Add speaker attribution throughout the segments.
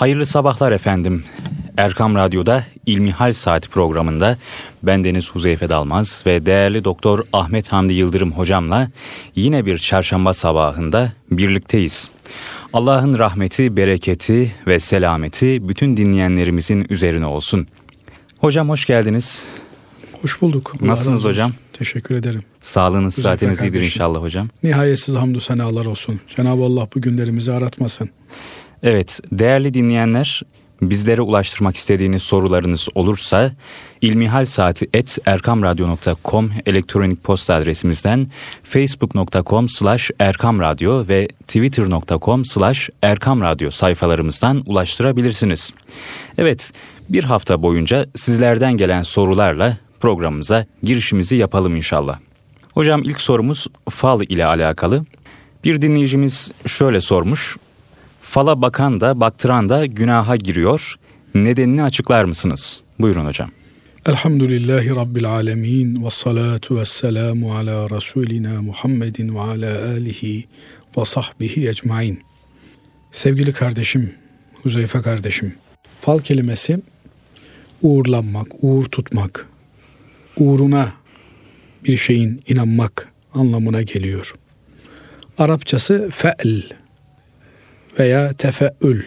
Speaker 1: Hayırlı sabahlar efendim. Erkam Radyo'da İlmihal Saati programında bendeniz Huzeyfe Dalmaz ve değerli doktor Ahmet Hamdi Yıldırım hocamla yine bir çarşamba sabahında birlikteyiz. Allah'ın rahmeti, bereketi ve selameti bütün dinleyenlerimizin üzerine olsun. Hocam hoş geldiniz.
Speaker 2: Hoş bulduk.
Speaker 1: Allah Nasılsınız hocam?
Speaker 2: Teşekkür ederim.
Speaker 1: Sağlığınız, sıhhatiniz iyidir inşallah hocam.
Speaker 2: Nihayetsiz hamdü senalar olsun. Cenab-ı Allah bu günlerimizi aratmasın.
Speaker 1: Evet, değerli dinleyenler, bizlere ulaştırmak istediğiniz sorularınız olursa ilmihal saati et erkamradyo.com elektronik posta adresimizden facebook.com slash erkamradyo ve twitter.com slash erkamradyo sayfalarımızdan ulaştırabilirsiniz. Evet, bir hafta boyunca sizlerden gelen sorularla programımıza girişimizi yapalım inşallah. Hocam ilk sorumuz fal ile alakalı. Bir dinleyicimiz şöyle sormuş. Fala bakan da baktıran da günaha giriyor. Nedenini açıklar mısınız? Buyurun hocam.
Speaker 2: Elhamdülillahi Rabbil alemin ve salatu ve selamu ala Resulina Muhammedin ve ala alihi ve sahbihi ecmain. Sevgili kardeşim, Huzeyfe kardeşim, fal kelimesi uğurlanmak, uğur tutmak, uğruna bir şeyin inanmak anlamına geliyor. Arapçası fe'l veya tefeül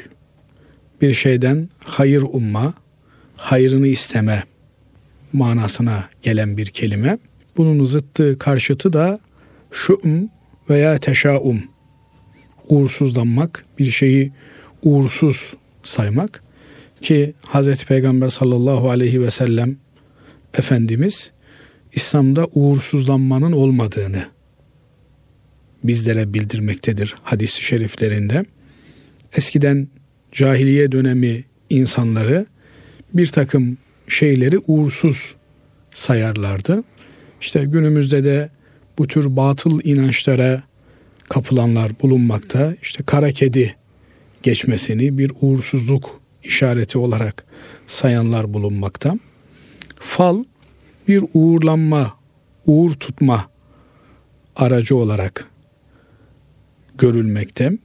Speaker 2: bir şeyden hayır umma, hayrını isteme manasına gelen bir kelime. Bunun zıttı karşıtı da şu'm veya teşaum. Uğursuzlanmak, bir şeyi uğursuz saymak ki Hz. Peygamber sallallahu aleyhi ve sellem Efendimiz İslam'da uğursuzlanmanın olmadığını bizlere bildirmektedir hadis-i şeriflerinde. Eskiden cahiliye dönemi insanları bir takım şeyleri uğursuz sayarlardı. İşte günümüzde de bu tür batıl inançlara kapılanlar bulunmakta. İşte kara kedi geçmesini bir uğursuzluk işareti olarak sayanlar bulunmakta. Fal bir uğurlanma, uğur tutma aracı olarak görülmekte.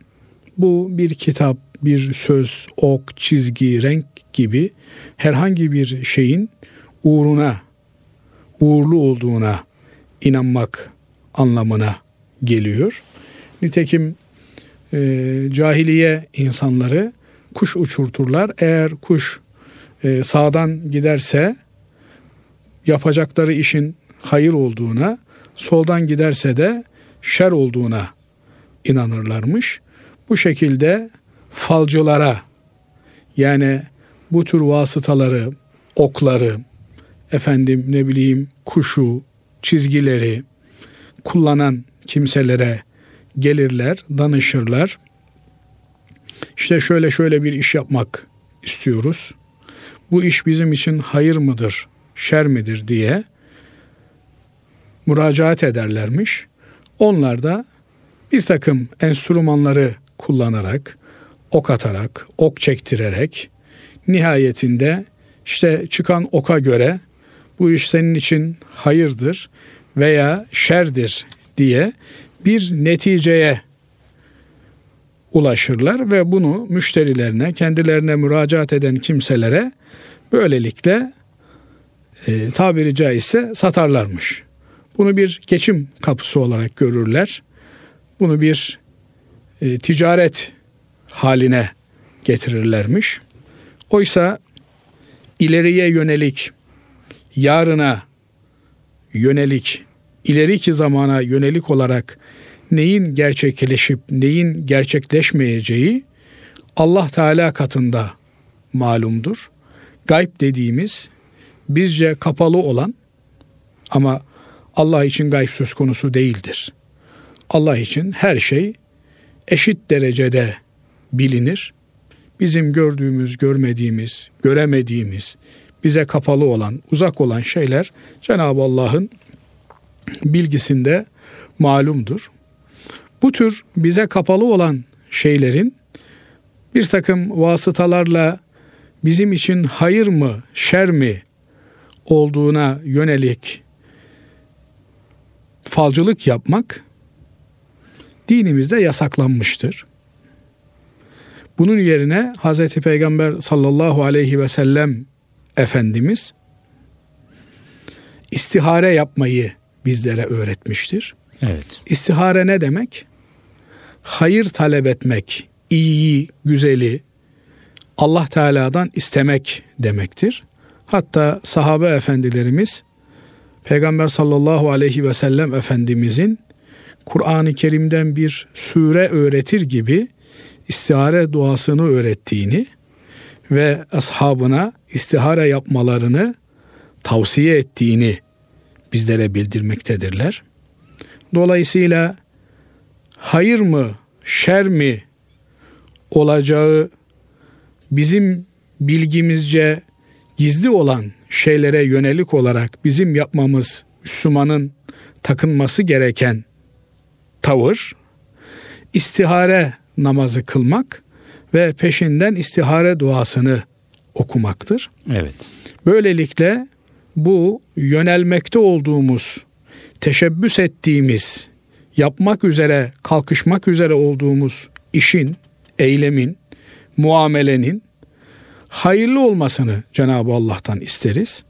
Speaker 2: Bu bir kitap, bir söz, ok, çizgi, renk gibi herhangi bir şeyin uğruna, uğurlu olduğuna inanmak anlamına geliyor. Nitekim e, cahiliye insanları kuş uçurturlar. Eğer kuş e, sağdan giderse yapacakları işin hayır olduğuna, soldan giderse de şer olduğuna inanırlarmış. Bu şekilde falcılara yani bu tür vasıtaları, okları, efendim ne bileyim kuşu, çizgileri kullanan kimselere gelirler, danışırlar. İşte şöyle şöyle bir iş yapmak istiyoruz. Bu iş bizim için hayır mıdır, şer midir diye müracaat ederlermiş. Onlar da bir takım enstrümanları kullanarak, ok atarak, ok çektirerek nihayetinde işte çıkan oka göre bu iş senin için hayırdır veya şerdir diye bir neticeye ulaşırlar ve bunu müşterilerine, kendilerine müracaat eden kimselere böylelikle e, tabiri caizse satarlarmış. Bunu bir geçim kapısı olarak görürler. Bunu bir e, ticaret haline getirirlermiş. Oysa ileriye yönelik, yarına yönelik, ileriki zamana yönelik olarak neyin gerçekleşip neyin gerçekleşmeyeceği Allah Teala katında malumdur. Gayb dediğimiz bizce kapalı olan ama Allah için gayb söz konusu değildir. Allah için her şey eşit derecede bilinir. Bizim gördüğümüz, görmediğimiz, göremediğimiz, bize kapalı olan, uzak olan şeyler Cenab-ı Allah'ın bilgisinde malumdur. Bu tür bize kapalı olan şeylerin bir takım vasıtalarla bizim için hayır mı, şer mi olduğuna yönelik falcılık yapmak dinimizde yasaklanmıştır. Bunun yerine Hazreti Peygamber sallallahu aleyhi ve sellem Efendimiz istihare yapmayı bizlere öğretmiştir.
Speaker 1: Evet.
Speaker 2: İstihare ne demek? Hayır talep etmek, iyiyi, güzeli Allah Teala'dan istemek demektir. Hatta sahabe efendilerimiz Peygamber sallallahu aleyhi ve sellem Efendimizin Kur'an-ı Kerim'den bir sure öğretir gibi istihare duasını öğrettiğini ve ashabına istihare yapmalarını tavsiye ettiğini bizlere bildirmektedirler. Dolayısıyla hayır mı, şer mi olacağı bizim bilgimizce gizli olan şeylere yönelik olarak bizim yapmamız Müslümanın takınması gereken tavır istihare namazı kılmak ve peşinden istihare duasını okumaktır.
Speaker 1: Evet.
Speaker 2: Böylelikle bu yönelmekte olduğumuz, teşebbüs ettiğimiz, yapmak üzere, kalkışmak üzere olduğumuz işin, eylemin, muamelenin hayırlı olmasını Cenab-ı Allah'tan isteriz.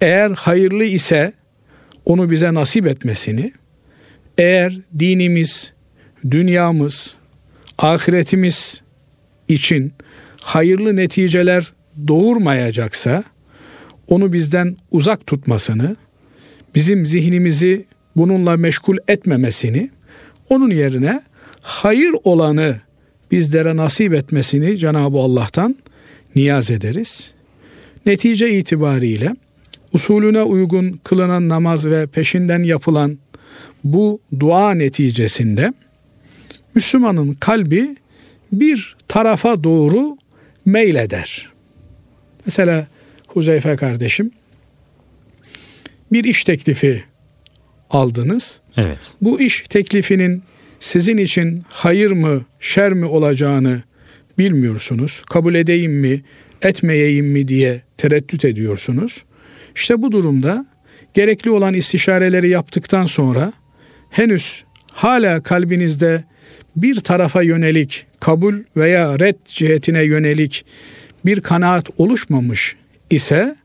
Speaker 2: Eğer hayırlı ise onu bize nasip etmesini, eğer dinimiz, dünyamız, ahiretimiz için hayırlı neticeler doğurmayacaksa onu bizden uzak tutmasını, bizim zihnimizi bununla meşgul etmemesini, onun yerine hayır olanı bizlere nasip etmesini Cenab-ı Allah'tan niyaz ederiz. Netice itibariyle usulüne uygun kılınan namaz ve peşinden yapılan bu dua neticesinde Müslümanın kalbi bir tarafa doğru meyleder. Mesela Huzeyfe kardeşim bir iş teklifi aldınız.
Speaker 1: Evet.
Speaker 2: Bu iş teklifinin sizin için hayır mı, şer mi olacağını bilmiyorsunuz. Kabul edeyim mi, etmeyeyim mi diye tereddüt ediyorsunuz. İşte bu durumda gerekli olan istişareleri yaptıktan sonra henüz hala kalbinizde bir tarafa yönelik kabul veya red cihetine yönelik bir kanaat oluşmamış ise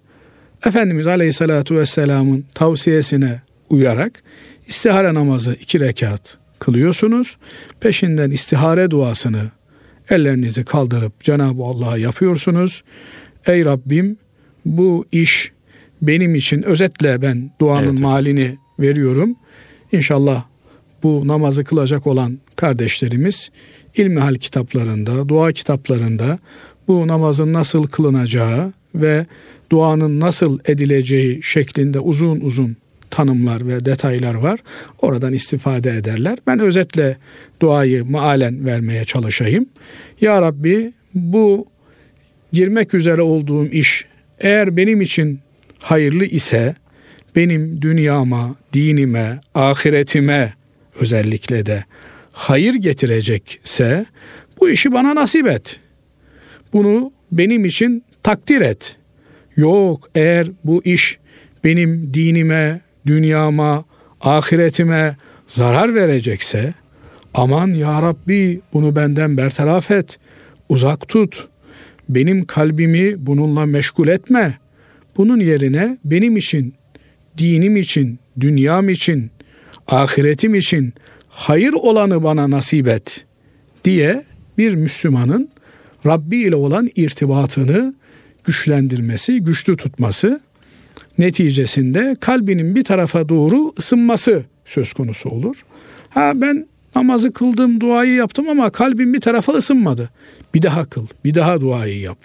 Speaker 2: Efendimiz Aleyhisselatü Vesselam'ın tavsiyesine uyarak istihare namazı iki rekat kılıyorsunuz. Peşinden istihare duasını ellerinizi kaldırıp Cenab-ı Allah'a yapıyorsunuz. Ey Rabbim bu iş benim için özetle ben duanın evet, malini veriyorum. İnşallah bu namazı kılacak olan kardeşlerimiz ilmihal kitaplarında, dua kitaplarında bu namazın nasıl kılınacağı ve duanın nasıl edileceği şeklinde uzun uzun tanımlar ve detaylar var. Oradan istifade ederler. Ben özetle duayı maalen vermeye çalışayım. Ya Rabbi bu girmek üzere olduğum iş eğer benim için hayırlı ise benim dünyama, dinime, ahiretime özellikle de hayır getirecekse bu işi bana nasip et. Bunu benim için takdir et. Yok eğer bu iş benim dinime, dünyama, ahiretime zarar verecekse aman ya Rabbi bunu benden bertaraf et, uzak tut. Benim kalbimi bununla meşgul etme. Bunun yerine benim için, dinim için, dünyam için, ahiretim için hayır olanı bana nasip et diye bir Müslümanın Rabbi ile olan irtibatını güçlendirmesi, güçlü tutması neticesinde kalbinin bir tarafa doğru ısınması söz konusu olur. Ha ben namazı kıldım, duayı yaptım ama kalbim bir tarafa ısınmadı. Bir daha kıl, bir daha duayı yap.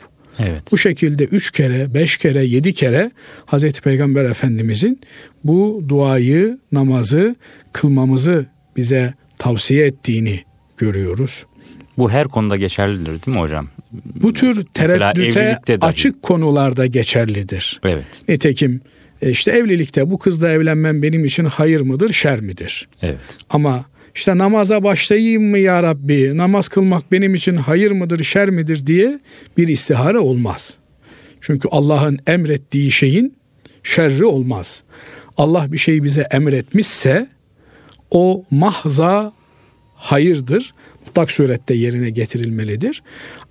Speaker 1: Evet.
Speaker 2: Bu şekilde üç kere, beş kere, yedi kere Hazreti Peygamber Efendimizin bu duayı, namazı kılmamızı bize tavsiye ettiğini görüyoruz.
Speaker 1: Bu her konuda geçerlidir değil mi hocam?
Speaker 2: Bu tür tereddüte açık konularda geçerlidir.
Speaker 1: Evet.
Speaker 2: Nitekim e, işte evlilikte bu kızla evlenmem benim için hayır mıdır, şer midir?
Speaker 1: Evet.
Speaker 2: Ama işte namaza başlayayım mı ya Rabbi, namaz kılmak benim için hayır mıdır, şer midir diye bir istihare olmaz. Çünkü Allah'ın emrettiği şeyin şerri olmaz. Allah bir şeyi bize emretmişse o mahza hayırdır, mutlak surette yerine getirilmelidir.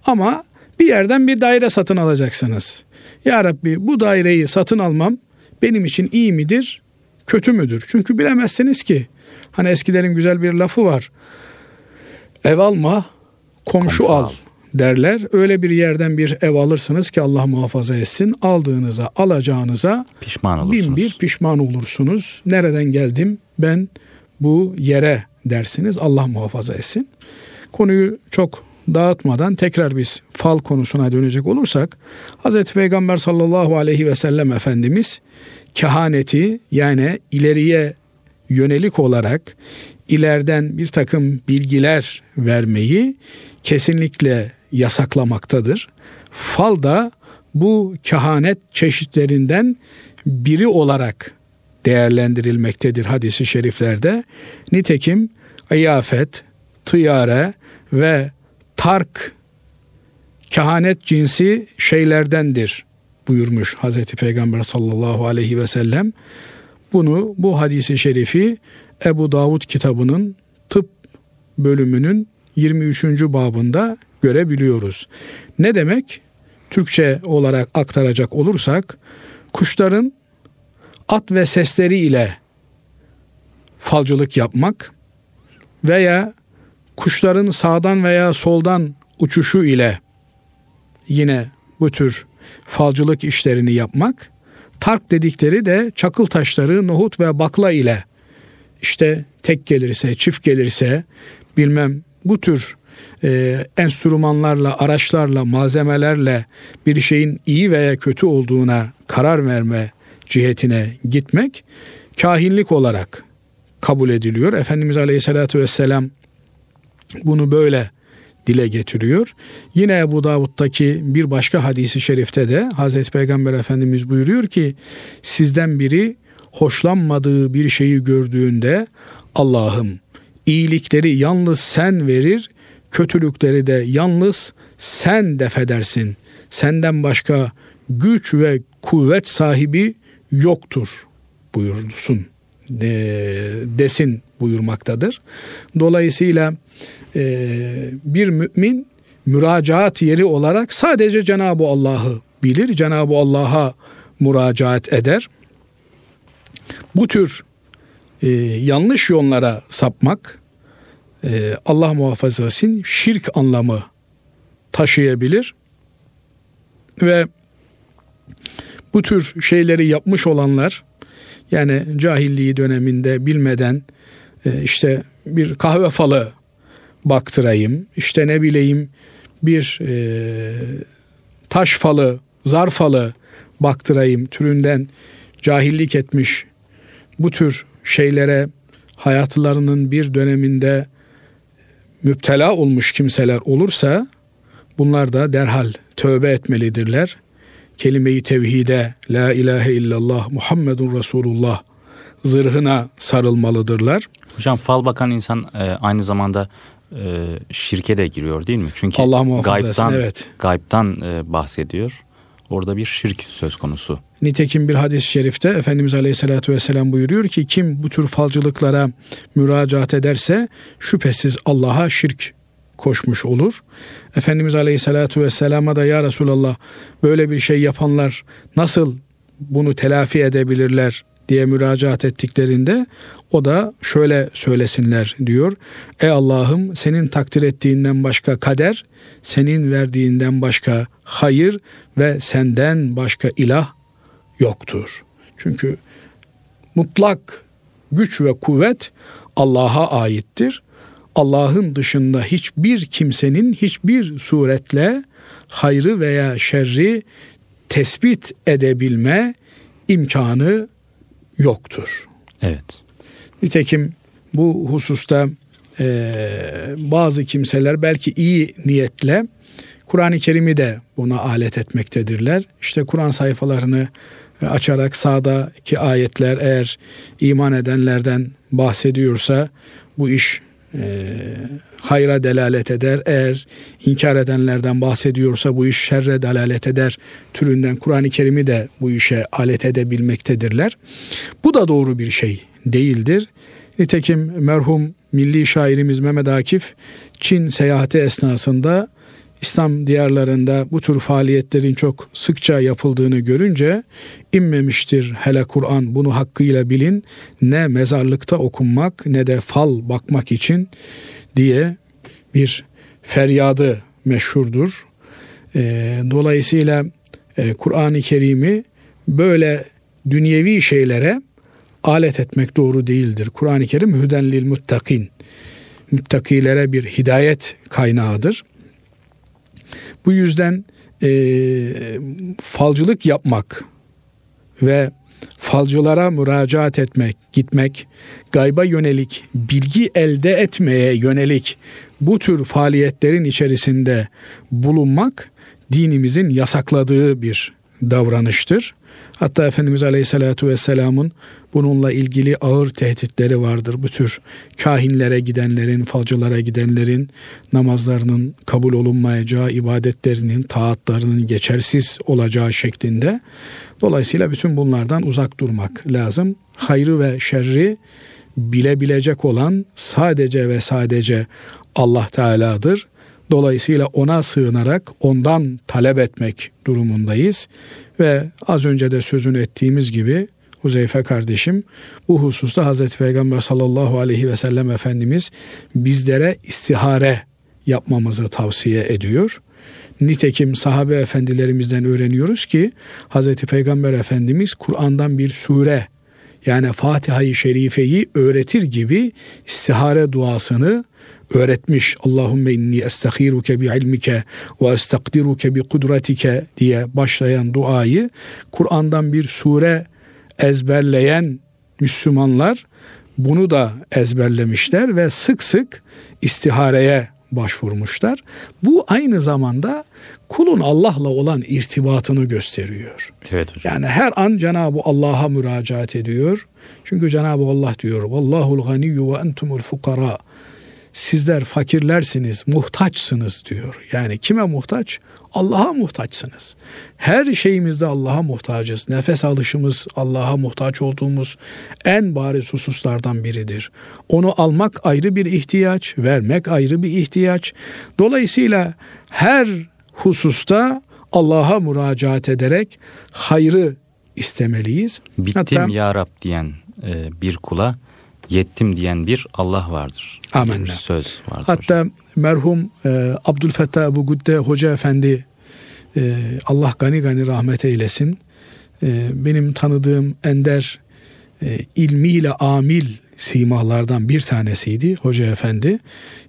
Speaker 2: Ama bir yerden bir daire satın alacaksınız. Ya Rabbi bu daireyi satın almam benim için iyi midir, kötü müdür? Çünkü bilemezsiniz ki. Hani eskilerin güzel bir lafı var. Ev alma, komşu, komşu al. derler. Öyle bir yerden bir ev alırsınız ki Allah muhafaza etsin. Aldığınıza, alacağınıza
Speaker 1: pişman olursunuz.
Speaker 2: Bin bir pişman olursunuz. Nereden geldim ben bu yere dersiniz. Allah muhafaza etsin. Konuyu çok dağıtmadan tekrar biz fal konusuna dönecek olursak Hz. Peygamber sallallahu aleyhi ve sellem Efendimiz kehaneti yani ileriye yönelik olarak ileriden bir takım bilgiler vermeyi kesinlikle yasaklamaktadır. Fal da bu kehanet çeşitlerinden biri olarak değerlendirilmektedir hadisi şeriflerde. Nitekim iyafet, tıyare ve tark kehanet cinsi şeylerdendir buyurmuş Hazreti Peygamber sallallahu aleyhi ve sellem. Bunu bu hadisi şerifi Ebu Davud kitabının tıp bölümünün 23. babında görebiliyoruz. Ne demek? Türkçe olarak aktaracak olursak kuşların at ve sesleri ile falcılık yapmak veya kuşların sağdan veya soldan uçuşu ile yine bu tür falcılık işlerini yapmak. Tark dedikleri de çakıl taşları, nohut ve bakla ile işte tek gelirse, çift gelirse bilmem bu tür e, enstrümanlarla, araçlarla, malzemelerle bir şeyin iyi veya kötü olduğuna karar verme cihetine gitmek kahinlik olarak kabul ediliyor. Efendimiz Aleyhisselatü Vesselam bunu böyle dile getiriyor. Yine Ebu Davud'daki bir başka hadisi şerifte de Hazreti Peygamber Efendimiz buyuruyor ki sizden biri hoşlanmadığı bir şeyi gördüğünde Allah'ım iyilikleri yalnız sen verir, kötülükleri de yalnız sen defedersin. Senden başka güç ve kuvvet sahibi yoktur buyursun desin buyurmaktadır. Dolayısıyla bir mümin müracaat yeri olarak sadece Cenab-ı Allah'ı bilir, Cenab-ı Allah'a müracaat eder. Bu tür e, yanlış yollara sapmak e, Allah muhafaza etsin şirk anlamı taşıyabilir ve bu tür şeyleri yapmış olanlar yani cahilliği döneminde bilmeden e, işte bir kahve falı baktırayım. İşte ne bileyim bir e, taş falı, zar falı baktırayım türünden cahillik etmiş bu tür şeylere hayatlarının bir döneminde müptela olmuş kimseler olursa bunlar da derhal tövbe etmelidirler. Kelime-i tevhide la ilahe illallah Muhammedun Resulullah zırhına sarılmalıdırlar.
Speaker 1: Hocam fal bakan insan e, aynı zamanda e, şirke de giriyor değil mi? Çünkü Allah gaybtan, evet. gaybtan e, bahsediyor. Orada bir şirk söz konusu.
Speaker 2: Nitekim bir hadis-i şerifte Efendimiz Aleyhisselatü Vesselam buyuruyor ki kim bu tür falcılıklara müracaat ederse şüphesiz Allah'a şirk koşmuş olur. Efendimiz Aleyhisselatü Vesselam'a da ya Resulallah böyle bir şey yapanlar nasıl bunu telafi edebilirler diye müracaat ettiklerinde o da şöyle söylesinler diyor. Ey Allah'ım senin takdir ettiğinden başka kader, senin verdiğinden başka hayır ve senden başka ilah yoktur. Çünkü mutlak güç ve kuvvet Allah'a aittir. Allah'ın dışında hiçbir kimsenin hiçbir suretle hayrı veya şerri tespit edebilme imkanı yoktur.
Speaker 1: Evet.
Speaker 2: Nitekim bu hususta e, bazı kimseler belki iyi niyetle Kur'an-ı Kerim'i de buna alet etmektedirler. İşte Kur'an sayfalarını açarak sağdaki ayetler eğer iman edenlerden bahsediyorsa bu iş e, hayra delalet eder. Eğer inkar edenlerden bahsediyorsa bu iş şerre delalet eder. Türünden Kur'an-ı Kerim'i de bu işe alet edebilmektedirler. Bu da doğru bir şey değildir. Nitekim merhum milli şairimiz Mehmet Akif Çin seyahati esnasında İslam diyarlarında bu tür faaliyetlerin çok sıkça yapıldığını görünce inmemiştir hele Kur'an bunu hakkıyla bilin ne mezarlıkta okunmak ne de fal bakmak için diye bir feryadı meşhurdur. E, dolayısıyla e, Kur'an-ı Kerim'i böyle dünyevi şeylere alet etmek doğru değildir. Kur'an-ı Kerim hüdenlil muttakin. Müttakilere bir hidayet kaynağıdır. Bu yüzden e, falcılık yapmak ve falcılara müracaat etmek, gitmek, gayba yönelik, bilgi elde etmeye yönelik bu tür faaliyetlerin içerisinde bulunmak dinimizin yasakladığı bir davranıştır. Hatta Efendimiz Aleyhisselatü Vesselam'ın bununla ilgili ağır tehditleri vardır. Bu tür kahinlere gidenlerin, falcılara gidenlerin namazlarının kabul olunmayacağı, ibadetlerinin, taatlarının geçersiz olacağı şeklinde. Dolayısıyla bütün bunlardan uzak durmak lazım. Hayrı ve şerri bilebilecek olan sadece ve sadece Allah Teala'dır. Dolayısıyla ona sığınarak ondan talep etmek durumundayız. Ve az önce de sözünü ettiğimiz gibi Huzeyfe kardeşim bu hususta Hazreti Peygamber sallallahu aleyhi ve sellem Efendimiz bizlere istihare yapmamızı tavsiye ediyor. Nitekim sahabe efendilerimizden öğreniyoruz ki Hazreti Peygamber Efendimiz Kur'an'dan bir sure yani Fatiha-i Şerife'yi öğretir gibi istihare duasını öğretmiş. Allahümme inni estahiruke bi ilmike ve estakdiruke bi kudretike diye başlayan duayı Kur'an'dan bir sure ezberleyen Müslümanlar bunu da ezberlemişler ve sık sık istihareye başvurmuşlar. Bu aynı zamanda kulun Allah'la olan irtibatını gösteriyor.
Speaker 1: Evet hocam.
Speaker 2: Yani her an Cenab-ı Allah'a müracaat ediyor. Çünkü Cenab-ı Allah diyor: "Vallahul ganiyyu ve entumul fukara." Sizler fakirlersiniz, muhtaçsınız diyor. Yani kime muhtaç? Allah'a muhtaçsınız. Her şeyimizde Allah'a muhtacız. Nefes alışımız Allah'a muhtaç olduğumuz en bariz hususlardan biridir. Onu almak ayrı bir ihtiyaç, vermek ayrı bir ihtiyaç. Dolayısıyla her hususta Allah'a müracaat ederek hayrı istemeliyiz.
Speaker 1: Bittim Hatta, ya Rab diyen e, bir kula yettim diyen bir Allah vardır.
Speaker 2: Amin.
Speaker 1: Bir söz vardır.
Speaker 2: Hatta hocam. merhum e, Abdülfettah Ebu Güdde Hoca Efendi e, Allah gani gani rahmet eylesin. E, benim tanıdığım ender e, ilmiyle amil simalardan bir tanesiydi Hoca Efendi.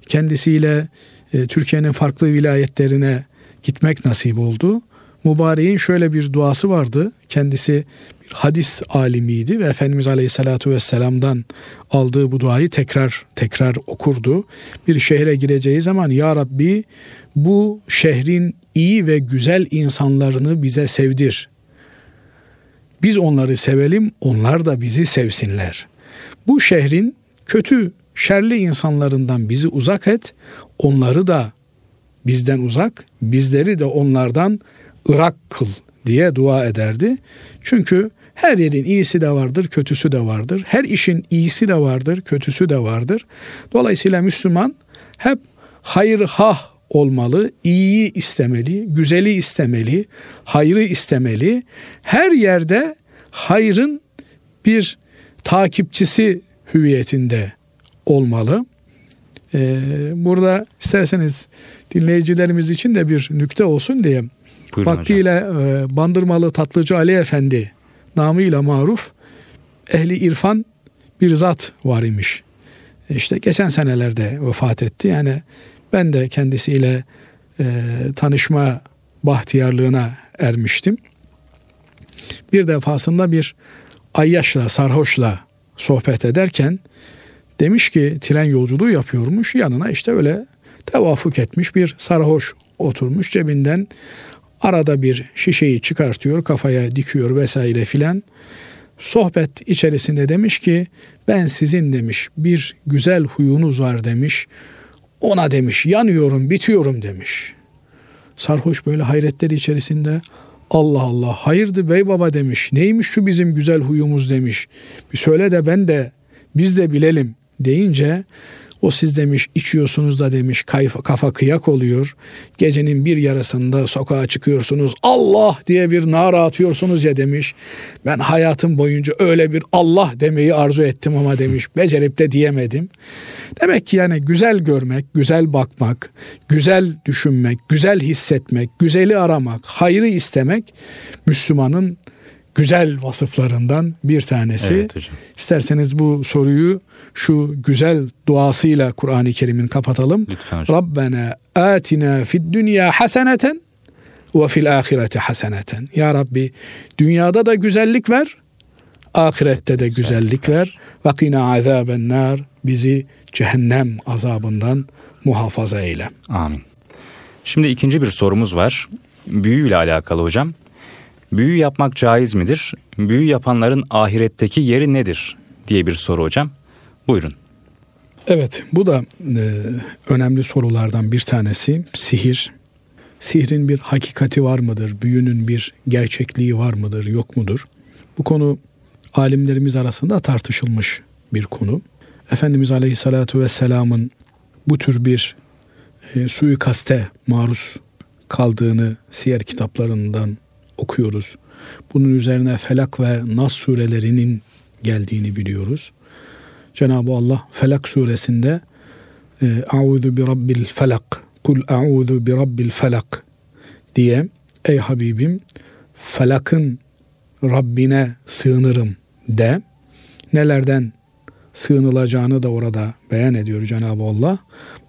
Speaker 2: Kendisiyle e, Türkiye'nin farklı vilayetlerine gitmek nasip oldu. Mübareğin şöyle bir duası vardı. Kendisi hadis alimiydi ve Efendimiz Aleyhisselatü Vesselam'dan aldığı bu duayı tekrar tekrar okurdu. Bir şehre gireceği zaman Ya Rabbi bu şehrin iyi ve güzel insanlarını bize sevdir. Biz onları sevelim, onlar da bizi sevsinler. Bu şehrin kötü, şerli insanlarından bizi uzak et, onları da bizden uzak, bizleri de onlardan ırak kıl diye dua ederdi. Çünkü her yerin iyisi de vardır, kötüsü de vardır. Her işin iyisi de vardır, kötüsü de vardır. Dolayısıyla Müslüman hep hayır hah olmalı, iyiyi istemeli, güzeli istemeli, hayrı istemeli. Her yerde hayrın bir takipçisi hüviyetinde olmalı. Ee, burada isterseniz dinleyicilerimiz için de bir nükte olsun diye Buyurun vaktiyle hocam. E, Bandırmalı Tatlıcı Ali Efendi namıyla maruf ehli irfan bir zat var imiş. E, işte geçen senelerde vefat etti. Yani ben de kendisiyle e, tanışma bahtiyarlığına ermiştim. Bir defasında bir ayyaşla, sarhoşla sohbet ederken demiş ki tren yolculuğu yapıyormuş. Yanına işte öyle tevafuk etmiş bir sarhoş oturmuş cebinden Arada bir şişeyi çıkartıyor, kafaya dikiyor vesaire filan. Sohbet içerisinde demiş ki ben sizin demiş bir güzel huyunuz var demiş. Ona demiş yanıyorum, bitiyorum demiş. Sarhoş böyle hayretleri içerisinde Allah Allah hayırdır bey baba demiş. Neymiş şu bizim güzel huyumuz demiş. Bir söyle de ben de biz de bilelim deyince O siz demiş içiyorsunuz da demiş kayfa, kafa kıyak oluyor. Gecenin bir yarısında sokağa çıkıyorsunuz. Allah diye bir nara atıyorsunuz ya demiş. Ben hayatım boyunca öyle bir Allah demeyi arzu ettim ama demiş becerip de diyemedim. Demek ki yani güzel görmek, güzel bakmak, güzel düşünmek, güzel hissetmek, güzeli aramak, hayrı istemek Müslümanın güzel vasıflarından bir tanesi. Evet hocam. İsterseniz bu soruyu şu güzel duasıyla Kur'an-ı Kerim'in kapatalım. Lütfen hocam. Rabbena atina fid dünya haseneten ve fil ahireti haseneten. Ya Rabbi dünyada da güzellik ver, ahirette de güzellik ver. Ve qina azaben nar. Bizi cehennem azabından muhafaza eyle.
Speaker 1: Amin. Şimdi ikinci bir sorumuz var. Büyü ile alakalı hocam. Büyü yapmak caiz midir? Büyü yapanların ahiretteki yeri nedir? diye bir soru hocam. Buyurun.
Speaker 2: Evet bu da e, önemli sorulardan bir tanesi. Sihir. Sihrin bir hakikati var mıdır? Büyünün bir gerçekliği var mıdır? Yok mudur? Bu konu alimlerimiz arasında tartışılmış bir konu. Efendimiz Aleyhisselatü Vesselam'ın bu tür bir e, suikaste maruz kaldığını siyer kitaplarından okuyoruz. Bunun üzerine Felak ve Nas surelerinin geldiğini biliyoruz. Cenab-ı Allah Felak suresinde Euzu bi rabbil felak kul euzu bi rabbil felak diye ey Habibim felakın Rabbine sığınırım de nelerden sığınılacağını da orada beyan ediyor Cenab-ı Allah.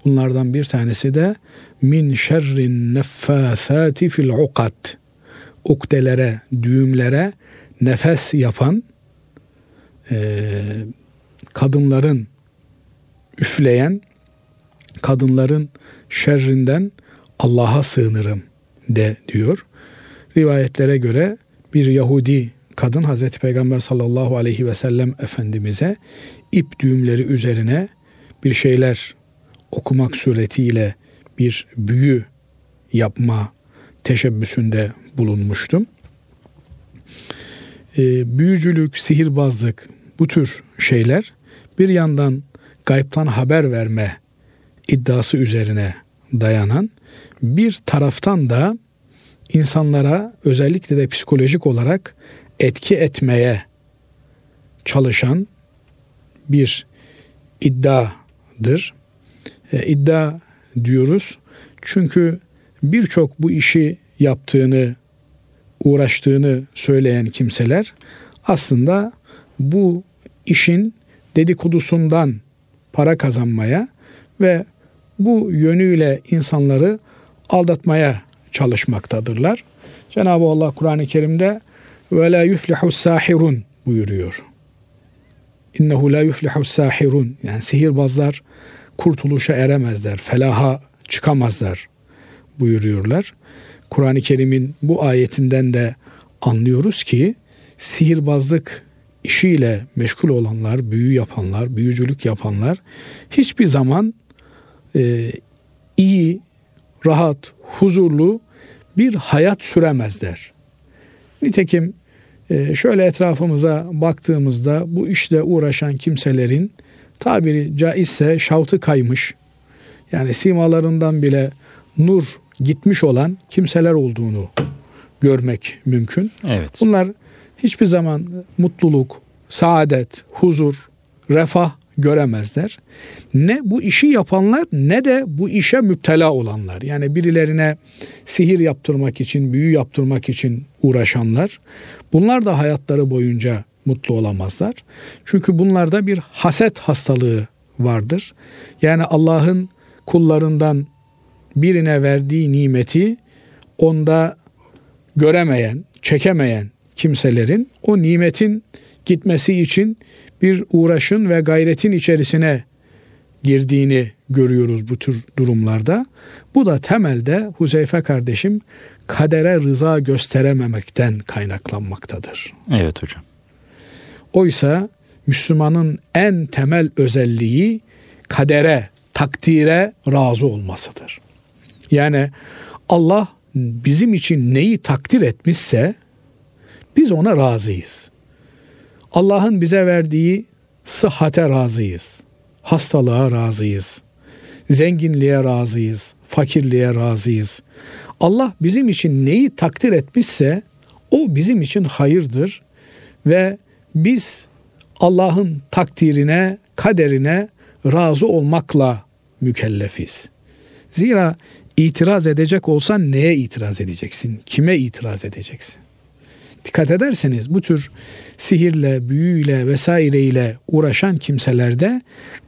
Speaker 2: Bunlardan bir tanesi de min şerrin neffâsâti fil ukad ukdelere, düğümlere nefes yapan e, kadınların üfleyen kadınların şerrinden Allah'a sığınırım de diyor. Rivayetlere göre bir Yahudi kadın Hazreti Peygamber sallallahu aleyhi ve sellem Efendimiz'e ip düğümleri üzerine bir şeyler okumak suretiyle bir büyü yapma teşebbüsünde bulunmuştum. E, büyücülük, sihirbazlık bu tür şeyler bir yandan gaybtan haber verme iddiası üzerine dayanan bir taraftan da insanlara özellikle de psikolojik olarak etki etmeye çalışan bir iddiadır. E, iddia diyoruz çünkü birçok bu işi yaptığını, uğraştığını söyleyen kimseler aslında bu işin dedikodusundan para kazanmaya ve bu yönüyle insanları aldatmaya çalışmaktadırlar. Cenab-ı Allah Kur'an-ı Kerim'de ve la yuflihu sahirun buyuruyor. İnnehu la yuflihu sahirun yani sihirbazlar kurtuluşa eremezler, felaha çıkamazlar buyuruyorlar. Kur'an-ı Kerim'in bu ayetinden de anlıyoruz ki sihirbazlık işiyle meşgul olanlar, büyü yapanlar, büyücülük yapanlar hiçbir zaman e, iyi, rahat, huzurlu bir hayat süremezler. Nitekim e, şöyle etrafımıza baktığımızda bu işle uğraşan kimselerin tabiri caizse şavtı kaymış, yani simalarından bile nur gitmiş olan kimseler olduğunu görmek mümkün. Evet. Bunlar hiçbir zaman mutluluk, saadet, huzur, refah göremezler. Ne bu işi yapanlar ne de bu işe müptela olanlar. Yani birilerine sihir yaptırmak için, büyü yaptırmak için uğraşanlar. Bunlar da hayatları boyunca mutlu olamazlar. Çünkü bunlarda bir haset hastalığı vardır. Yani Allah'ın kullarından birine verdiği nimeti onda göremeyen, çekemeyen kimselerin o nimetin gitmesi için bir uğraşın ve gayretin içerisine girdiğini görüyoruz bu tür durumlarda. Bu da temelde Huzeyfe kardeşim kadere rıza gösterememekten kaynaklanmaktadır.
Speaker 1: Evet hocam.
Speaker 2: Oysa Müslümanın en temel özelliği kadere, takdire razı olmasıdır. Yani Allah bizim için neyi takdir etmişse biz ona razıyız. Allah'ın bize verdiği sıhhate razıyız. hastalığa razıyız. Zenginliğe razıyız, fakirliğe razıyız. Allah bizim için neyi takdir etmişse o bizim için hayırdır ve biz Allah'ın takdirine, kaderine razı olmakla mükellefiz. Zira itiraz edecek olsan neye itiraz edeceksin? Kime itiraz edeceksin? Dikkat ederseniz bu tür sihirle, büyüyle vesaireyle uğraşan kimselerde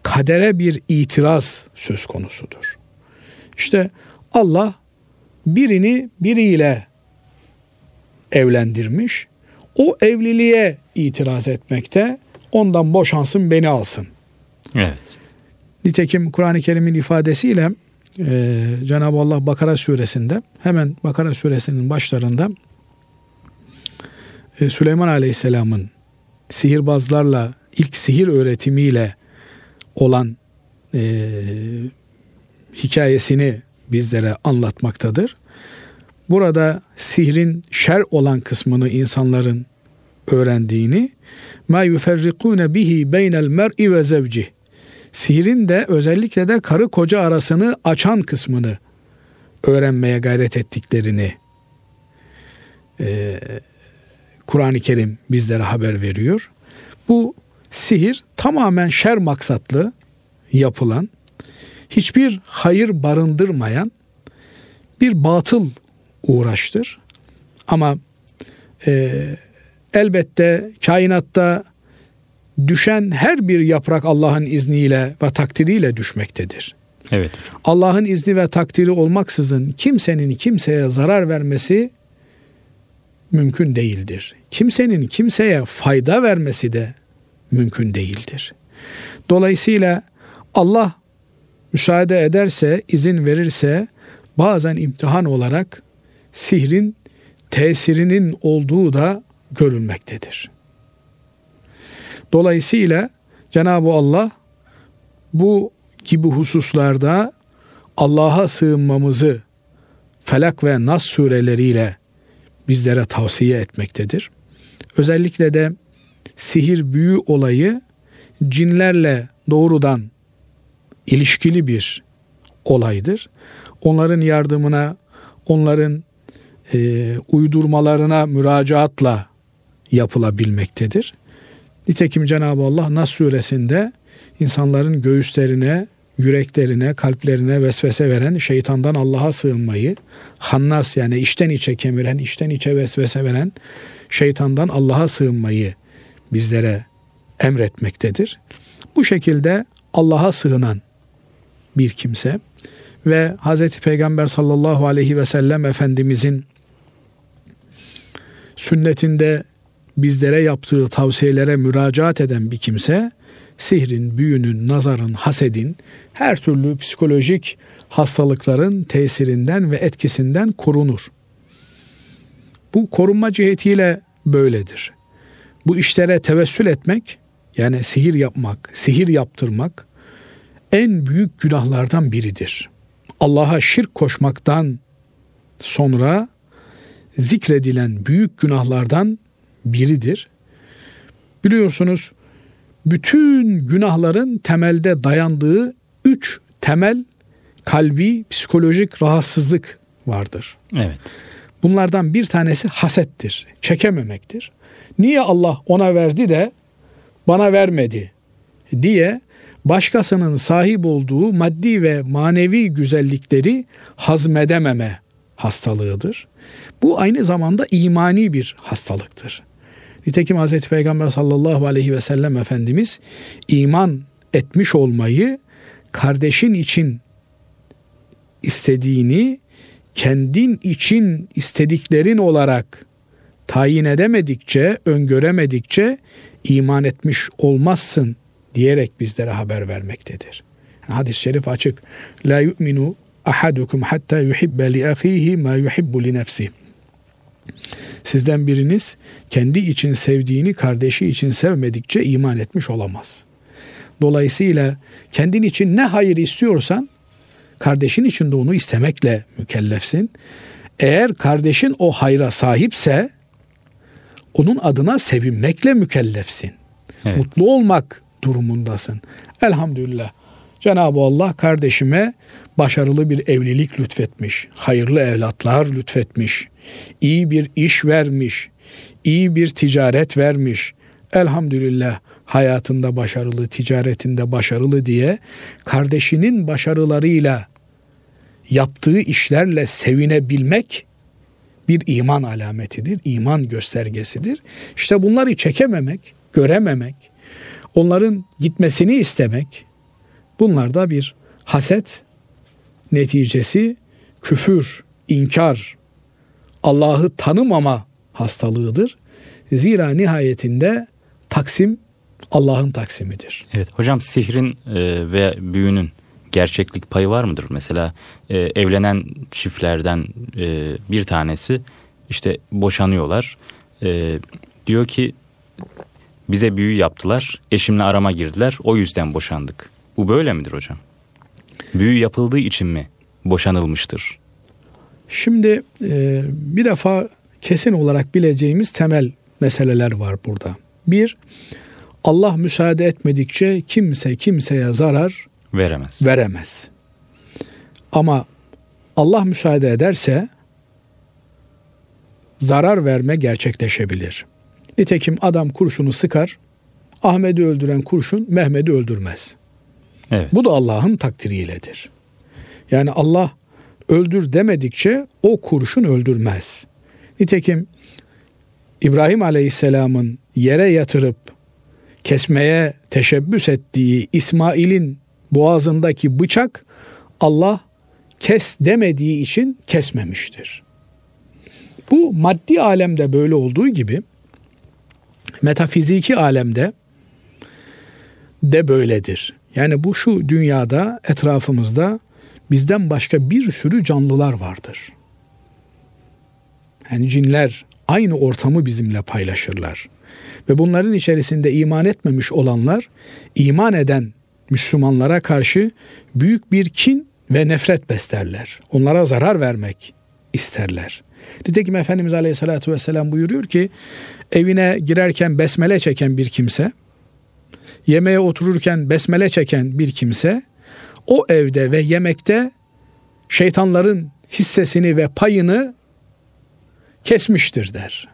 Speaker 2: kadere bir itiraz söz konusudur. İşte Allah birini biriyle evlendirmiş. O evliliğe itiraz etmekte. Ondan boşansın beni alsın.
Speaker 1: Evet.
Speaker 2: Nitekim Kur'an-ı Kerim'in ifadesiyle e, Cenab-ı Allah Bakara suresinde hemen Bakara suresinin başlarında e, Süleyman Aleyhisselam'ın sihirbazlarla ilk sihir öğretimiyle olan e, hikayesini bizlere anlatmaktadır. Burada sihrin şer olan kısmını insanların öğrendiğini ma yuferrikune bihi beynel mer'i ve zevcih Sihrin de özellikle de karı koca arasını açan kısmını öğrenmeye gayret ettiklerini e, Kur'an-ı Kerim bizlere haber veriyor. Bu sihir tamamen şer maksatlı yapılan, hiçbir hayır barındırmayan bir batıl uğraştır. Ama e, elbette kainatta düşen her bir yaprak Allah'ın izniyle ve takdiriyle düşmektedir.
Speaker 1: Evet.
Speaker 2: Allah'ın izni ve takdiri olmaksızın kimsenin kimseye zarar vermesi mümkün değildir. Kimsenin kimseye fayda vermesi de mümkün değildir. Dolayısıyla Allah müsaade ederse, izin verirse bazen imtihan olarak sihrin tesirinin olduğu da görülmektedir. Dolayısıyla Cenab-ı Allah bu gibi hususlarda Allah'a sığınmamızı Felak ve Nas sureleriyle bizlere tavsiye etmektedir. Özellikle de sihir büyü olayı cinlerle doğrudan ilişkili bir olaydır. Onların yardımına, onların e, uydurmalarına müracaatla yapılabilmektedir. Nitekim Cenab-ı Allah Nas suresinde insanların göğüslerine, yüreklerine, kalplerine vesvese veren şeytandan Allah'a sığınmayı, hannas yani içten içe kemiren, içten içe vesvese veren şeytandan Allah'a sığınmayı bizlere emretmektedir. Bu şekilde Allah'a sığınan bir kimse ve Hz. Peygamber sallallahu aleyhi ve sellem Efendimizin sünnetinde bizlere yaptığı tavsiyelere müracaat eden bir kimse sihrin, büyünün, nazarın, hasedin, her türlü psikolojik hastalıkların tesirinden ve etkisinden korunur. Bu korunma cihetiyle böyledir. Bu işlere tevessül etmek, yani sihir yapmak, sihir yaptırmak en büyük günahlardan biridir. Allah'a şirk koşmaktan sonra zikredilen büyük günahlardan biridir. Biliyorsunuz bütün günahların temelde dayandığı üç temel kalbi psikolojik rahatsızlık vardır.
Speaker 1: Evet.
Speaker 2: Bunlardan bir tanesi hasettir, çekememektir. Niye Allah ona verdi de bana vermedi diye başkasının sahip olduğu maddi ve manevi güzellikleri hazmedememe hastalığıdır. Bu aynı zamanda imani bir hastalıktır. Nitekim Hz. Peygamber sallallahu aleyhi ve sellem Efendimiz iman etmiş olmayı kardeşin için istediğini kendin için istediklerin olarak tayin edemedikçe, öngöremedikçe iman etmiş olmazsın diyerek bizlere haber vermektedir. Hadis-i şerif açık. La yu'minu ahadukum hatta yuhibbe li ahihi ma yuhibbu li nefsihi. Sizden biriniz kendi için sevdiğini kardeşi için sevmedikçe iman etmiş olamaz. Dolayısıyla kendin için ne hayır istiyorsan kardeşin için de onu istemekle mükellefsin. Eğer kardeşin o hayra sahipse onun adına sevinmekle mükellefsin. Evet. Mutlu olmak durumundasın. Elhamdülillah. Cenab-ı Allah kardeşime başarılı bir evlilik lütfetmiş. Hayırlı evlatlar lütfetmiş. iyi bir iş vermiş. iyi bir ticaret vermiş. Elhamdülillah hayatında başarılı, ticaretinde başarılı diye kardeşinin başarılarıyla yaptığı işlerle sevinebilmek bir iman alametidir, iman göstergesidir. İşte bunları çekememek, görememek, onların gitmesini istemek bunlar da bir haset neticesi küfür, inkar, Allah'ı tanımama hastalığıdır. Zira nihayetinde taksim Allah'ın taksimidir.
Speaker 1: Evet hocam sihrin e, ve büyünün gerçeklik payı var mıdır? Mesela e, evlenen çiftlerden e, bir tanesi işte boşanıyorlar. Diyor ki bize büyü yaptılar, eşimle arama girdiler, o yüzden boşandık. Bu böyle midir hocam? Büyü yapıldığı için mi boşanılmıştır?
Speaker 2: Şimdi e, bir defa kesin olarak bileceğimiz temel meseleler var burada. Bir, Allah müsaade etmedikçe kimse kimseye zarar
Speaker 1: veremez.
Speaker 2: Veremez. Ama Allah müsaade ederse zarar verme gerçekleşebilir. Nitekim adam kurşunu sıkar, Ahmet'i öldüren kurşun Mehmet'i öldürmez. Evet. Bu da Allah'ın takdiriyledir. Yani Allah öldür demedikçe o kurşun öldürmez. Nitekim İbrahim Aleyhisselam'ın yere yatırıp kesmeye teşebbüs ettiği İsmail'in boğazındaki bıçak Allah kes demediği için kesmemiştir. Bu maddi alemde böyle olduğu gibi metafiziki alemde de böyledir. Yani bu şu dünyada etrafımızda bizden başka bir sürü canlılar vardır. Yani cinler aynı ortamı bizimle paylaşırlar. Ve bunların içerisinde iman etmemiş olanlar iman eden Müslümanlara karşı büyük bir kin ve nefret beslerler. Onlara zarar vermek isterler. Nitekim Efendimiz Aleyhisselatü Vesselam buyuruyor ki evine girerken besmele çeken bir kimse, yemeğe otururken besmele çeken bir kimse o evde ve yemekte şeytanların hissesini ve payını kesmiştir der.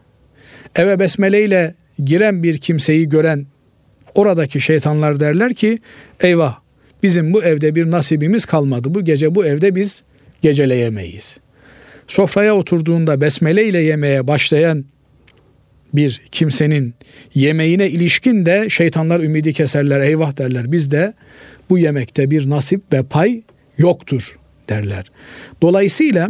Speaker 2: Eve besmele ile giren bir kimseyi gören oradaki şeytanlar derler ki eyvah bizim bu evde bir nasibimiz kalmadı. Bu gece bu evde biz geceleyemeyiz. Sofraya oturduğunda besmele ile yemeye başlayan bir kimsenin yemeğine ilişkin de şeytanlar ümidi keserler eyvah derler. Biz de bu yemekte bir nasip ve pay yoktur derler. Dolayısıyla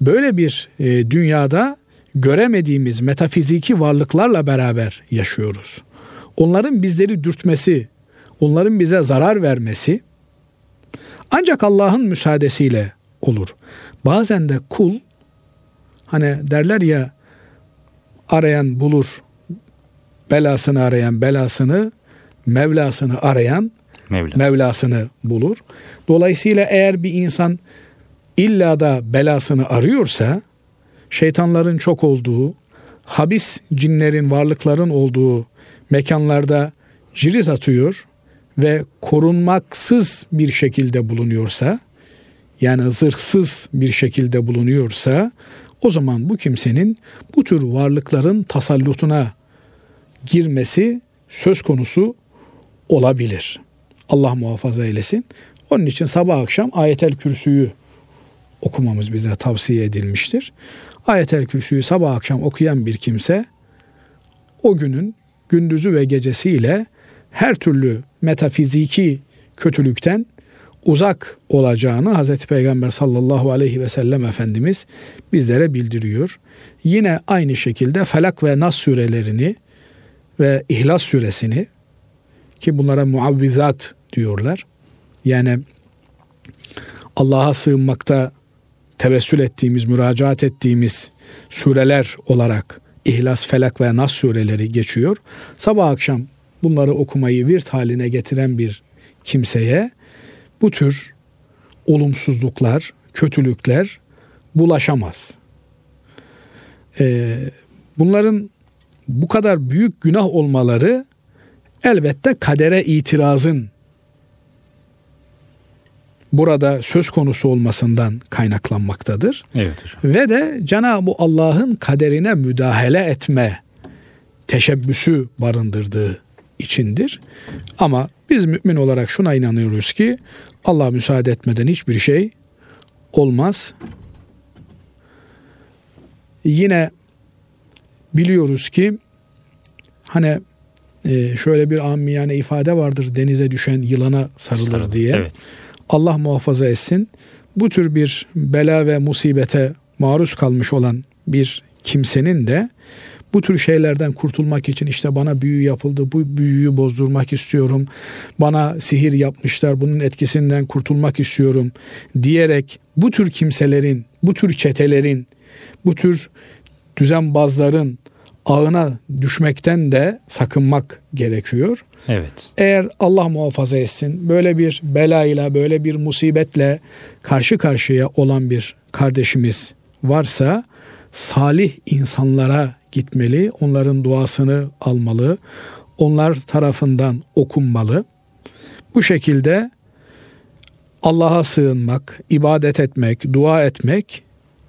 Speaker 2: böyle bir e, dünyada göremediğimiz metafiziki varlıklarla beraber yaşıyoruz. Onların bizleri dürtmesi, onların bize zarar vermesi ancak Allah'ın müsaadesiyle olur. Bazen de kul hani derler ya arayan bulur belasını arayan belasını Mevlasını arayan Mevlas. Mevlasını bulur. Dolayısıyla eğer bir insan illa da belasını arıyorsa şeytanların çok olduğu, habis cinlerin, varlıkların olduğu mekanlarda cirit atıyor ve korunmaksız bir şekilde bulunuyorsa, yani zırhsız bir şekilde bulunuyorsa, o zaman bu kimsenin bu tür varlıkların tasallutuna girmesi söz konusu olabilir. Allah muhafaza eylesin. Onun için sabah akşam ayetel kürsüyü okumamız bize tavsiye edilmiştir. Ayetel kürsüyü sabah akşam okuyan bir kimse o günün gündüzü ve gecesiyle her türlü metafiziki kötülükten uzak olacağını Hz. Peygamber sallallahu aleyhi ve sellem Efendimiz bizlere bildiriyor. Yine aynı şekilde Felak ve Nas surelerini ve İhlas suresini ki bunlara muavvizat diyorlar. Yani Allah'a sığınmakta tevessül ettiğimiz, müracaat ettiğimiz sureler olarak İhlas, Felak ve Nas sureleri geçiyor. Sabah akşam bunları okumayı virt haline getiren bir kimseye bu tür olumsuzluklar, kötülükler bulaşamaz. Ee, bunların bu kadar büyük günah olmaları elbette kadere itirazın burada söz konusu olmasından kaynaklanmaktadır.
Speaker 1: Evet hocam.
Speaker 2: Ve de Cenab-ı Allah'ın kaderine müdahale etme teşebbüsü barındırdığı içindir. Ama biz mümin olarak şuna inanıyoruz ki Allah müsaade etmeden hiçbir şey olmaz. Yine biliyoruz ki hani e, şöyle bir amiyane ifade vardır denize düşen yılana sarılır
Speaker 1: Sarılır,
Speaker 2: diye.
Speaker 1: evet.
Speaker 2: Allah muhafaza etsin. Bu tür bir bela ve musibete maruz kalmış olan bir kimsenin de bu tür şeylerden kurtulmak için işte bana büyü yapıldı, bu büyüyü bozdurmak istiyorum, bana sihir yapmışlar, bunun etkisinden kurtulmak istiyorum diyerek bu tür kimselerin, bu tür çetelerin, bu tür düzenbazların ağına düşmekten de sakınmak gerekiyor.
Speaker 1: Evet.
Speaker 2: Eğer Allah muhafaza etsin böyle bir belayla böyle bir musibetle karşı karşıya olan bir kardeşimiz varsa salih insanlara gitmeli, onların duasını almalı, onlar tarafından okunmalı. Bu şekilde Allah'a sığınmak, ibadet etmek, dua etmek,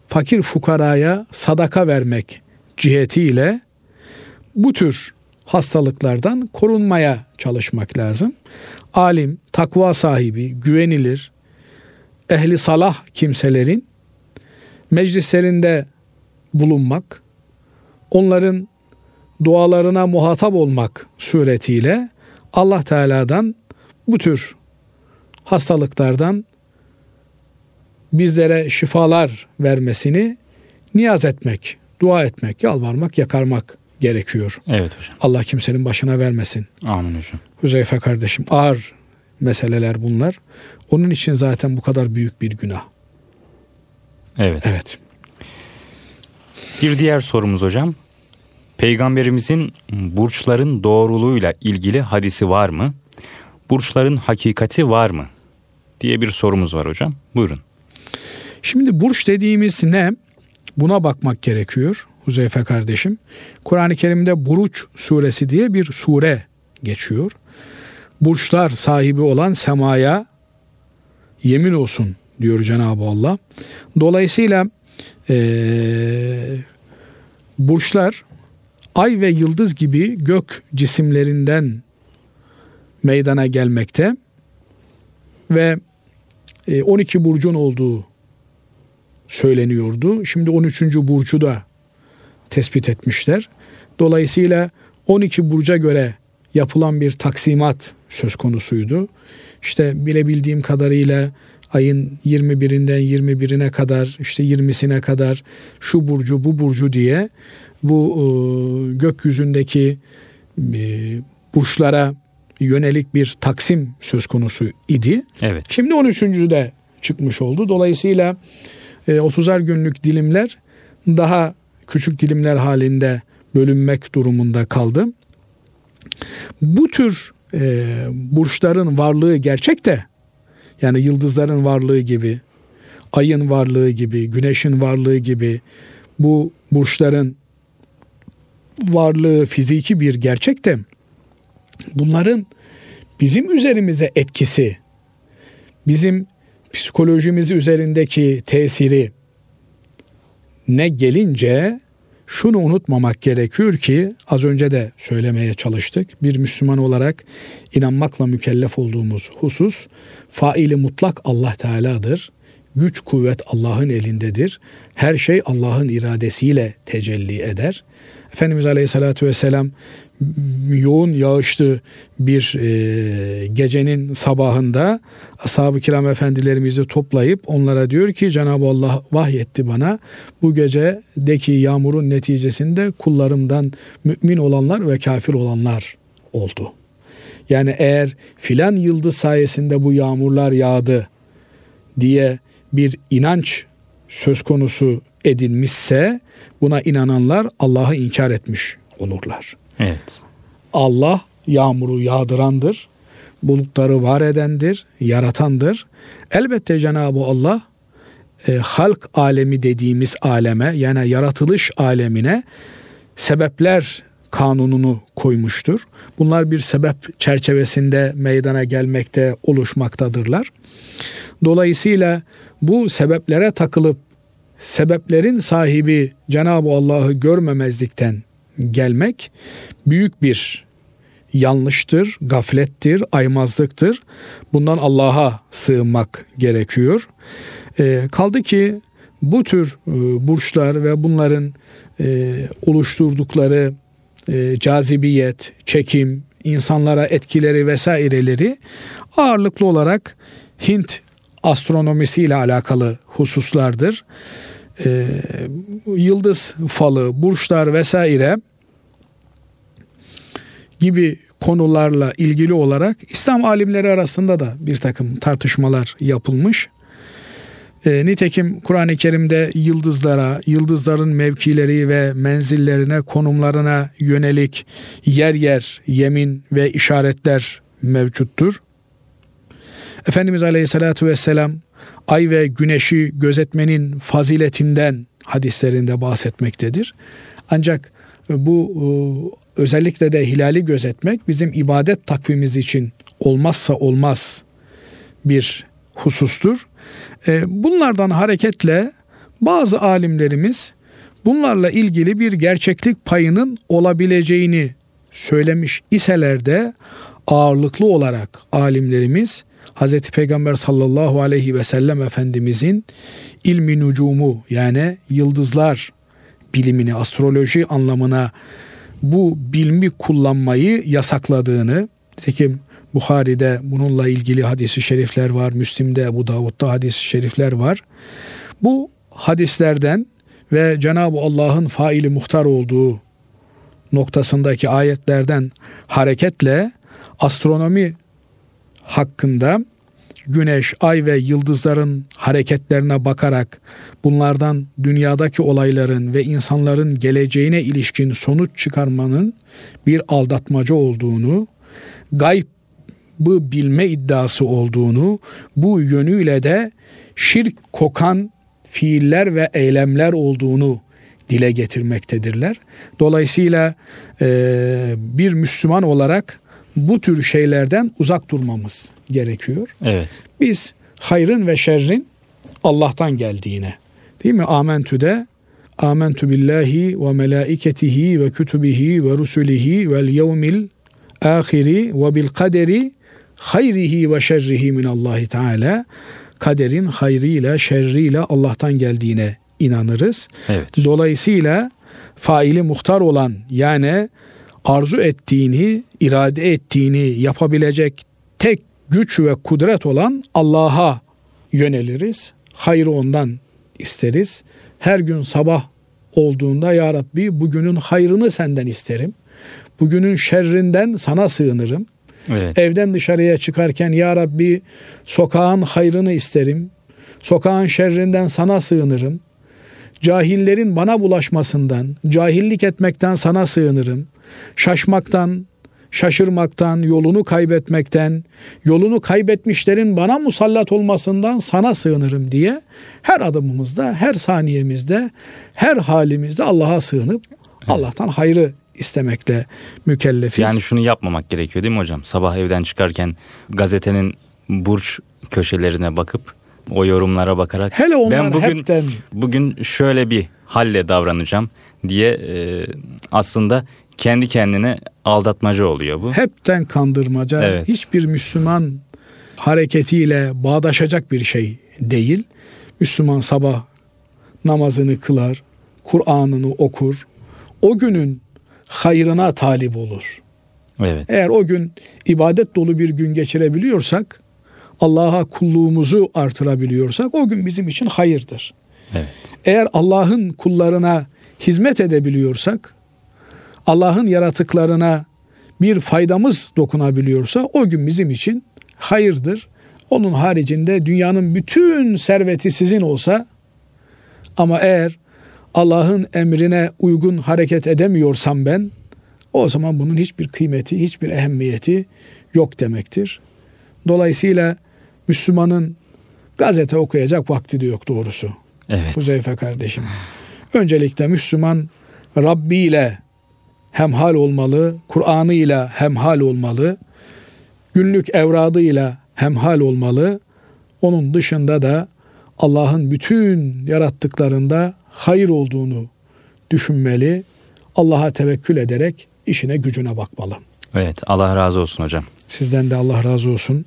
Speaker 2: fakir fukaraya sadaka vermek cihetiyle bu tür hastalıklardan korunmaya çalışmak lazım. Alim, takva sahibi, güvenilir, ehli salah kimselerin meclislerinde bulunmak, onların dualarına muhatap olmak suretiyle Allah Teala'dan bu tür hastalıklardan bizlere şifalar vermesini niyaz etmek, dua etmek, yalvarmak, yakarmak gerekiyor.
Speaker 1: Evet hocam.
Speaker 2: Allah kimsenin başına vermesin.
Speaker 1: Amin hocam.
Speaker 2: Hüzeyfe kardeşim ağır meseleler bunlar. Onun için zaten bu kadar büyük bir günah.
Speaker 1: Evet.
Speaker 2: Evet.
Speaker 1: Bir diğer sorumuz hocam. Peygamberimizin burçların doğruluğuyla ilgili hadisi var mı? Burçların hakikati var mı? diye bir sorumuz var hocam. Buyurun.
Speaker 2: Şimdi burç dediğimiz ne? Buna bakmak gerekiyor Huzeyfe kardeşim. Kur'an-ı Kerim'de Buruç suresi diye bir sure geçiyor. Burçlar sahibi olan semaya yemin olsun diyor Cenab-ı Allah. Dolayısıyla ee, burçlar ay ve yıldız gibi gök cisimlerinden meydana gelmekte ve 12 burcun olduğu söyleniyordu. Şimdi 13. burcu da tespit etmişler. Dolayısıyla 12 burca göre yapılan bir taksimat söz konusuydu. İşte bilebildiğim kadarıyla ayın 21'inden 21'ine kadar işte 20'sine kadar şu burcu bu burcu diye bu e, gökyüzündeki e, burçlara yönelik bir taksim söz konusu idi.
Speaker 1: Evet.
Speaker 2: Şimdi 13. de çıkmış oldu. Dolayısıyla e, 30'ar günlük dilimler daha küçük dilimler halinde bölünmek durumunda kaldı. Bu tür e, burçların varlığı gerçek de yani yıldızların varlığı gibi, ayın varlığı gibi, güneşin varlığı gibi bu burçların varlığı fiziki bir gerçek de bunların bizim üzerimize etkisi, bizim psikolojimiz üzerindeki tesiri ne gelince şunu unutmamak gerekiyor ki az önce de söylemeye çalıştık. Bir Müslüman olarak inanmakla mükellef olduğumuz husus faili mutlak Allah Teala'dır. Güç kuvvet Allah'ın elindedir. Her şey Allah'ın iradesiyle tecelli eder. Efendimiz Aleyhisselatü Vesselam yoğun yağışlı bir e, gecenin sabahında ashab-ı kiram efendilerimizi toplayıp onlara diyor ki Cenab-ı Allah vahyetti bana bu gecedeki yağmurun neticesinde kullarımdan mümin olanlar ve kafir olanlar oldu. Yani eğer filan yıldız sayesinde bu yağmurlar yağdı diye bir inanç söz konusu edilmişse buna inananlar Allah'ı inkar etmiş olurlar.
Speaker 1: Evet.
Speaker 2: Allah yağmuru yağdırandır. Bulutları var edendir, yaratandır. Elbette Cenab-ı Allah e, halk alemi dediğimiz aleme yani yaratılış alemine sebepler kanununu koymuştur. Bunlar bir sebep çerçevesinde meydana gelmekte, oluşmaktadırlar. Dolayısıyla bu sebeplere takılıp sebeplerin sahibi Cenab-ı Allah'ı görmemezlikten gelmek büyük bir yanlıştır, gaflettir, aymazlıktır. Bundan Allah'a sığınmak gerekiyor. E, kaldı ki bu tür e, burçlar ve bunların e, oluşturdukları e, cazibiyet, çekim, insanlara etkileri vesaireleri ağırlıklı olarak Hint astronomisi ile alakalı hususlardır. E, yıldız falı, burçlar vesaire gibi konularla ilgili olarak İslam alimleri arasında da bir takım tartışmalar yapılmış. E, nitekim Kur'an-ı Kerim'de yıldızlara, yıldızların mevkileri ve menzillerine, konumlarına yönelik yer yer yemin ve işaretler mevcuttur. Efendimiz Aleyhisselatü Vesselam ay ve güneşi gözetmenin faziletinden hadislerinde bahsetmektedir. Ancak bu e, özellikle de hilali gözetmek bizim ibadet takvimimiz için olmazsa olmaz bir husustur. E, bunlardan hareketle bazı alimlerimiz bunlarla ilgili bir gerçeklik payının olabileceğini söylemiş iseler de ağırlıklı olarak alimlerimiz Hz. Peygamber sallallahu aleyhi ve sellem Efendimizin ilmi nucumu yani yıldızlar bilimini, astroloji anlamına bu bilmi kullanmayı yasakladığını, tekim Bukhari'de bununla ilgili hadisi şerifler var, Müslim'de, Ebu Davud'da hadisi şerifler var. Bu hadislerden ve Cenab-ı Allah'ın faili muhtar olduğu noktasındaki ayetlerden hareketle astronomi hakkında güneş, ay ve yıldızların hareketlerine bakarak bunlardan dünyadaki olayların ve insanların geleceğine ilişkin sonuç çıkarmanın bir aldatmaca olduğunu, gaybı bilme iddiası olduğunu, bu yönüyle de şirk kokan fiiller ve eylemler olduğunu dile getirmektedirler. Dolayısıyla bir Müslüman olarak bu tür şeylerden uzak durmamız gerekiyor.
Speaker 1: Evet.
Speaker 2: Biz hayrın ve şerrin Allah'tan geldiğine değil mi? Amentü'de Amentü billahi ve melaiketihi ve kütübihi ve rusulihi vel yevmil ahiri ve bil kaderi hayrihi ve şerrihi min Allahi Teala kaderin hayrıyla şerriyle Allah'tan geldiğine inanırız.
Speaker 1: Evet.
Speaker 2: Dolayısıyla faili muhtar olan yani arzu ettiğini, irade ettiğini yapabilecek tek güç ve kudret olan Allah'a yöneliriz. Hayrı ondan isteriz. Her gün sabah olduğunda ya Rabbi bugünün hayrını senden isterim. Bugünün şerrinden sana sığınırım. Evet. Evden dışarıya çıkarken ya Rabbi sokağın hayrını isterim. Sokağın şerrinden sana sığınırım. Cahillerin bana bulaşmasından, cahillik etmekten sana sığınırım. Şaşmaktan, şaşırmaktan, yolunu kaybetmekten, yolunu kaybetmişlerin bana musallat olmasından sana sığınırım diye her adımımızda, her saniyemizde, her halimizde Allah'a sığınıp evet. Allah'tan hayrı istemekle mükellefiz.
Speaker 1: Yani şunu yapmamak gerekiyor değil mi hocam? Sabah evden çıkarken gazetenin burç köşelerine bakıp o yorumlara bakarak
Speaker 2: Hele onlar ben bugün hepten...
Speaker 1: bugün şöyle bir halle davranacağım diye e, aslında kendi kendine aldatmaca oluyor bu.
Speaker 2: Hepten kandırmaca. Evet. Hiçbir Müslüman hareketiyle bağdaşacak bir şey değil. Müslüman sabah namazını kılar, Kur'an'ını okur. O günün hayrına talip olur.
Speaker 1: Evet.
Speaker 2: Eğer o gün ibadet dolu bir gün geçirebiliyorsak, Allah'a kulluğumuzu artırabiliyorsak o gün bizim için hayırdır.
Speaker 1: Evet.
Speaker 2: Eğer Allah'ın kullarına hizmet edebiliyorsak, Allah'ın yaratıklarına bir faydamız dokunabiliyorsa o gün bizim için hayırdır. Onun haricinde dünyanın bütün serveti sizin olsa ama eğer Allah'ın emrine uygun hareket edemiyorsam ben o zaman bunun hiçbir kıymeti, hiçbir ehemmiyeti yok demektir. Dolayısıyla Müslümanın gazete okuyacak vakti de yok doğrusu.
Speaker 1: Evet.
Speaker 2: Huzeyfe kardeşim. Öncelikle Müslüman Rabbi ile hemhal olmalı, Kur'an'ı ile hemhal olmalı, günlük evradıyla hemhal olmalı. Onun dışında da Allah'ın bütün yarattıklarında hayır olduğunu düşünmeli. Allah'a tevekkül ederek işine gücüne bakmalı.
Speaker 1: Evet Allah razı olsun hocam.
Speaker 2: Sizden de Allah razı olsun.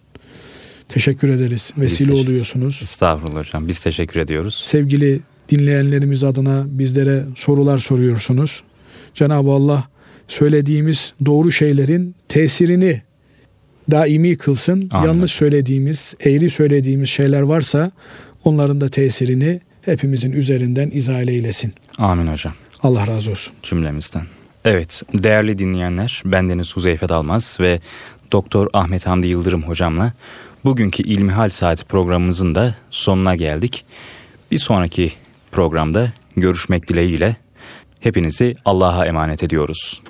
Speaker 2: Teşekkür ederiz. Vesile
Speaker 1: teşekkür-
Speaker 2: oluyorsunuz.
Speaker 1: Estağfurullah hocam biz teşekkür ediyoruz.
Speaker 2: Sevgili dinleyenlerimiz adına bizlere sorular soruyorsunuz. Cenab-ı Allah söylediğimiz doğru şeylerin tesirini daimi kılsın.
Speaker 1: Amin.
Speaker 2: Yanlış söylediğimiz, eğri söylediğimiz şeyler varsa onların da tesirini hepimizin üzerinden izale eylesin.
Speaker 1: Amin hocam
Speaker 2: Allah razı olsun.
Speaker 1: cümlemizden. Evet değerli dinleyenler bendeniz Huzeyfe Dalmaz ve Doktor Ahmet Hamdi Yıldırım hocamla bugünkü İlmihal Saati programımızın da sonuna geldik. Bir sonraki programda görüşmek dileğiyle hepinizi Allah'a emanet ediyoruz.